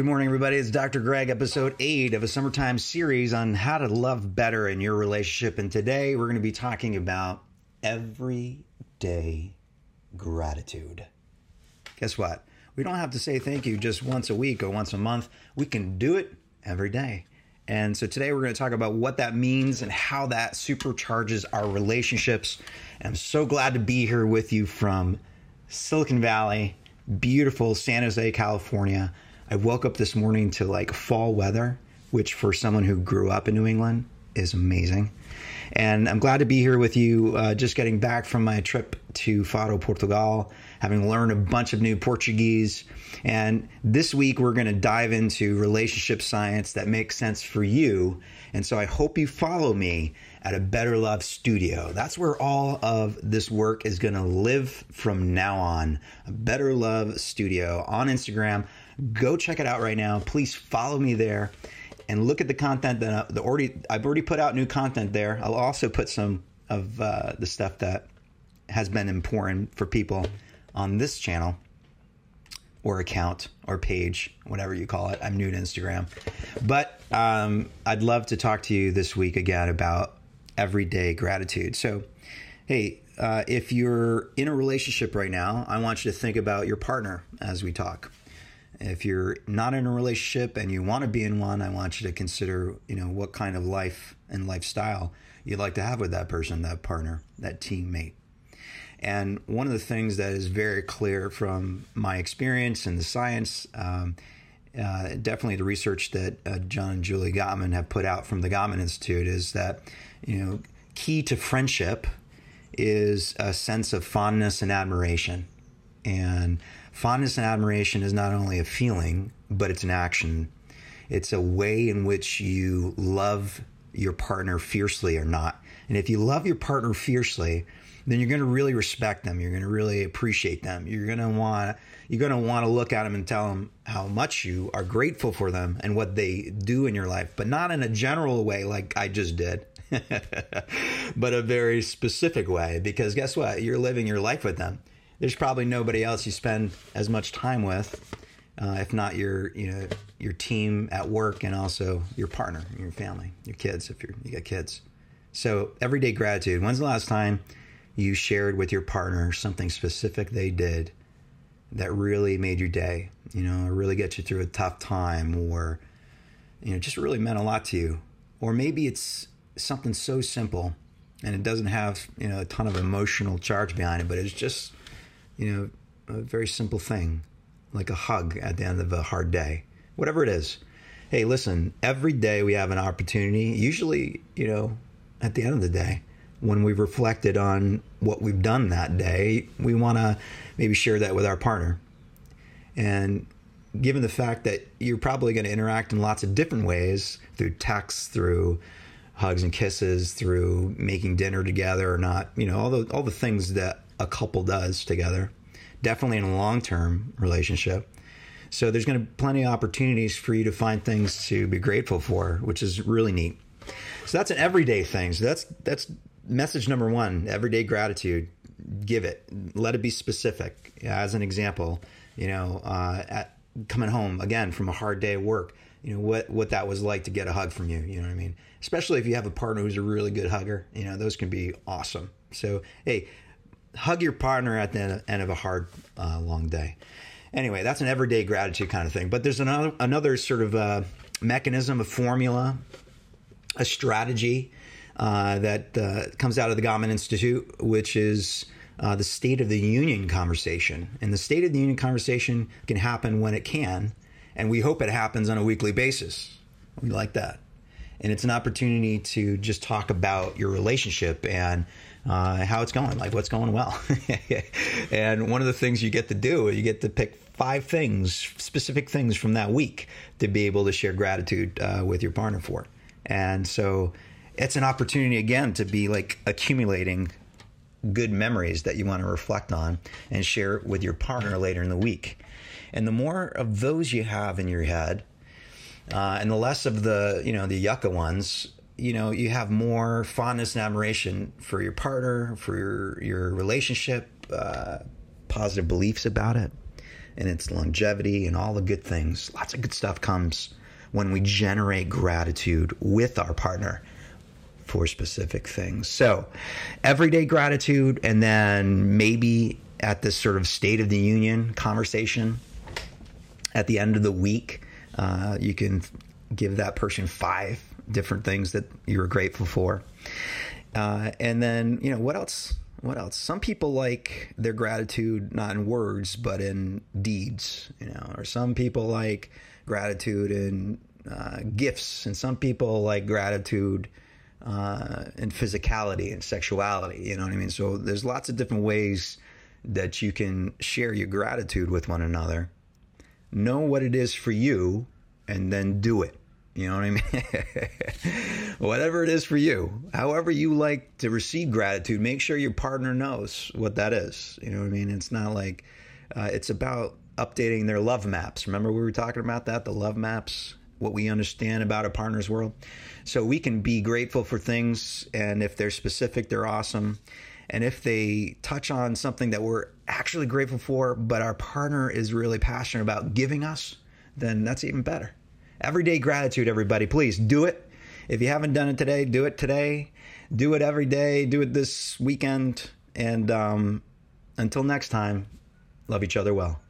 Good morning, everybody. It's Dr. Greg, episode eight of a summertime series on how to love better in your relationship. And today we're going to be talking about everyday gratitude. Guess what? We don't have to say thank you just once a week or once a month. We can do it every day. And so today we're going to talk about what that means and how that supercharges our relationships. And I'm so glad to be here with you from Silicon Valley, beautiful San Jose, California. I woke up this morning to like fall weather, which for someone who grew up in New England is amazing. And I'm glad to be here with you, uh, just getting back from my trip to Faro, Portugal, having learned a bunch of new Portuguese. And this week, we're going to dive into relationship science that makes sense for you. And so I hope you follow me at a Better Love Studio. That's where all of this work is going to live from now on. A Better Love Studio on Instagram. Go check it out right now. Please follow me there and look at the content that I, the already I've already put out new content there. I'll also put some of uh, the stuff that has been important for people on this channel or account or page, whatever you call it. I'm new to Instagram, but um, I'd love to talk to you this week again about everyday gratitude. So, hey, uh, if you're in a relationship right now, I want you to think about your partner as we talk. If you're not in a relationship and you want to be in one, I want you to consider, you know, what kind of life and lifestyle you'd like to have with that person, that partner, that teammate. And one of the things that is very clear from my experience and the science, um, uh, definitely the research that uh, John and Julie Gottman have put out from the Gottman Institute, is that you know key to friendship is a sense of fondness and admiration. And fondness and admiration is not only a feeling, but it's an action. It's a way in which you love your partner fiercely or not. And if you love your partner fiercely, then you're going to really respect them. You're going to really appreciate them. You're going to want you're going to want to look at them and tell them how much you are grateful for them and what they do in your life, but not in a general way like I just did. but a very specific way because guess what? You're living your life with them there's probably nobody else you spend as much time with, uh, if not your you know your team at work and also your partner, your family, your kids if you're, you got kids. So everyday gratitude. When's the last time you shared with your partner something specific they did that really made your day? You know, or really get you through a tough time, or you know, just really meant a lot to you. Or maybe it's something so simple and it doesn't have you know a ton of emotional charge behind it, but it's just you know, a very simple thing, like a hug at the end of a hard day, whatever it is. Hey, listen, every day we have an opportunity, usually, you know, at the end of the day, when we've reflected on what we've done that day, we want to maybe share that with our partner. And given the fact that you're probably going to interact in lots of different ways through text, through hugs and kisses, through making dinner together or not, you know, all the all the things that a couple does together, definitely in a long term relationship. So there's going to be plenty of opportunities for you to find things to be grateful for, which is really neat. So that's an everyday thing. So that's that's message number one: everyday gratitude. Give it. Let it be specific. As an example, you know, uh, at coming home again from a hard day of work, you know what what that was like to get a hug from you. You know what I mean? Especially if you have a partner who's a really good hugger. You know, those can be awesome. So hey, hug your partner at the end of a hard, uh, long day. Anyway, that's an everyday gratitude kind of thing. But there's another another sort of uh, mechanism, a formula, a strategy uh, that uh, comes out of the Gottman Institute, which is uh, the State of the Union conversation. And the State of the Union conversation can happen when it can, and we hope it happens on a weekly basis. We like that. And it's an opportunity to just talk about your relationship and uh, how it's going, like what's going well. and one of the things you get to do, you get to pick five things, specific things from that week to be able to share gratitude uh, with your partner for. And so it's an opportunity again to be like accumulating good memories that you want to reflect on and share with your partner later in the week. And the more of those you have in your head, uh, and the less of the you know the yucca ones, you know you have more fondness and admiration for your partner for your your relationship uh, positive beliefs about it and its longevity and all the good things. Lots of good stuff comes when we generate gratitude with our partner for specific things. So, everyday gratitude, and then maybe at this sort of State of the Union conversation at the end of the week, uh, you can give that person five different things that you're grateful for. Uh, and then, you know, what else? What else? Some people like their gratitude not in words, but in deeds, you know, or some people like gratitude in uh, gifts, and some people like gratitude uh, in physicality and sexuality, you know what I mean? So there's lots of different ways that you can share your gratitude with one another. Know what it is for you, and then do it. You know what I mean? Whatever it is for you, however you like to receive gratitude, make sure your partner knows what that is. You know what I mean? It's not like uh, it's about updating their love maps. Remember, we were talking about that the love maps, what we understand about a partner's world. So we can be grateful for things, and if they're specific, they're awesome. And if they touch on something that we're actually grateful for, but our partner is really passionate about giving us, then that's even better. Everyday gratitude, everybody. Please do it. If you haven't done it today, do it today. Do it every day. Do it this weekend. And um, until next time, love each other well.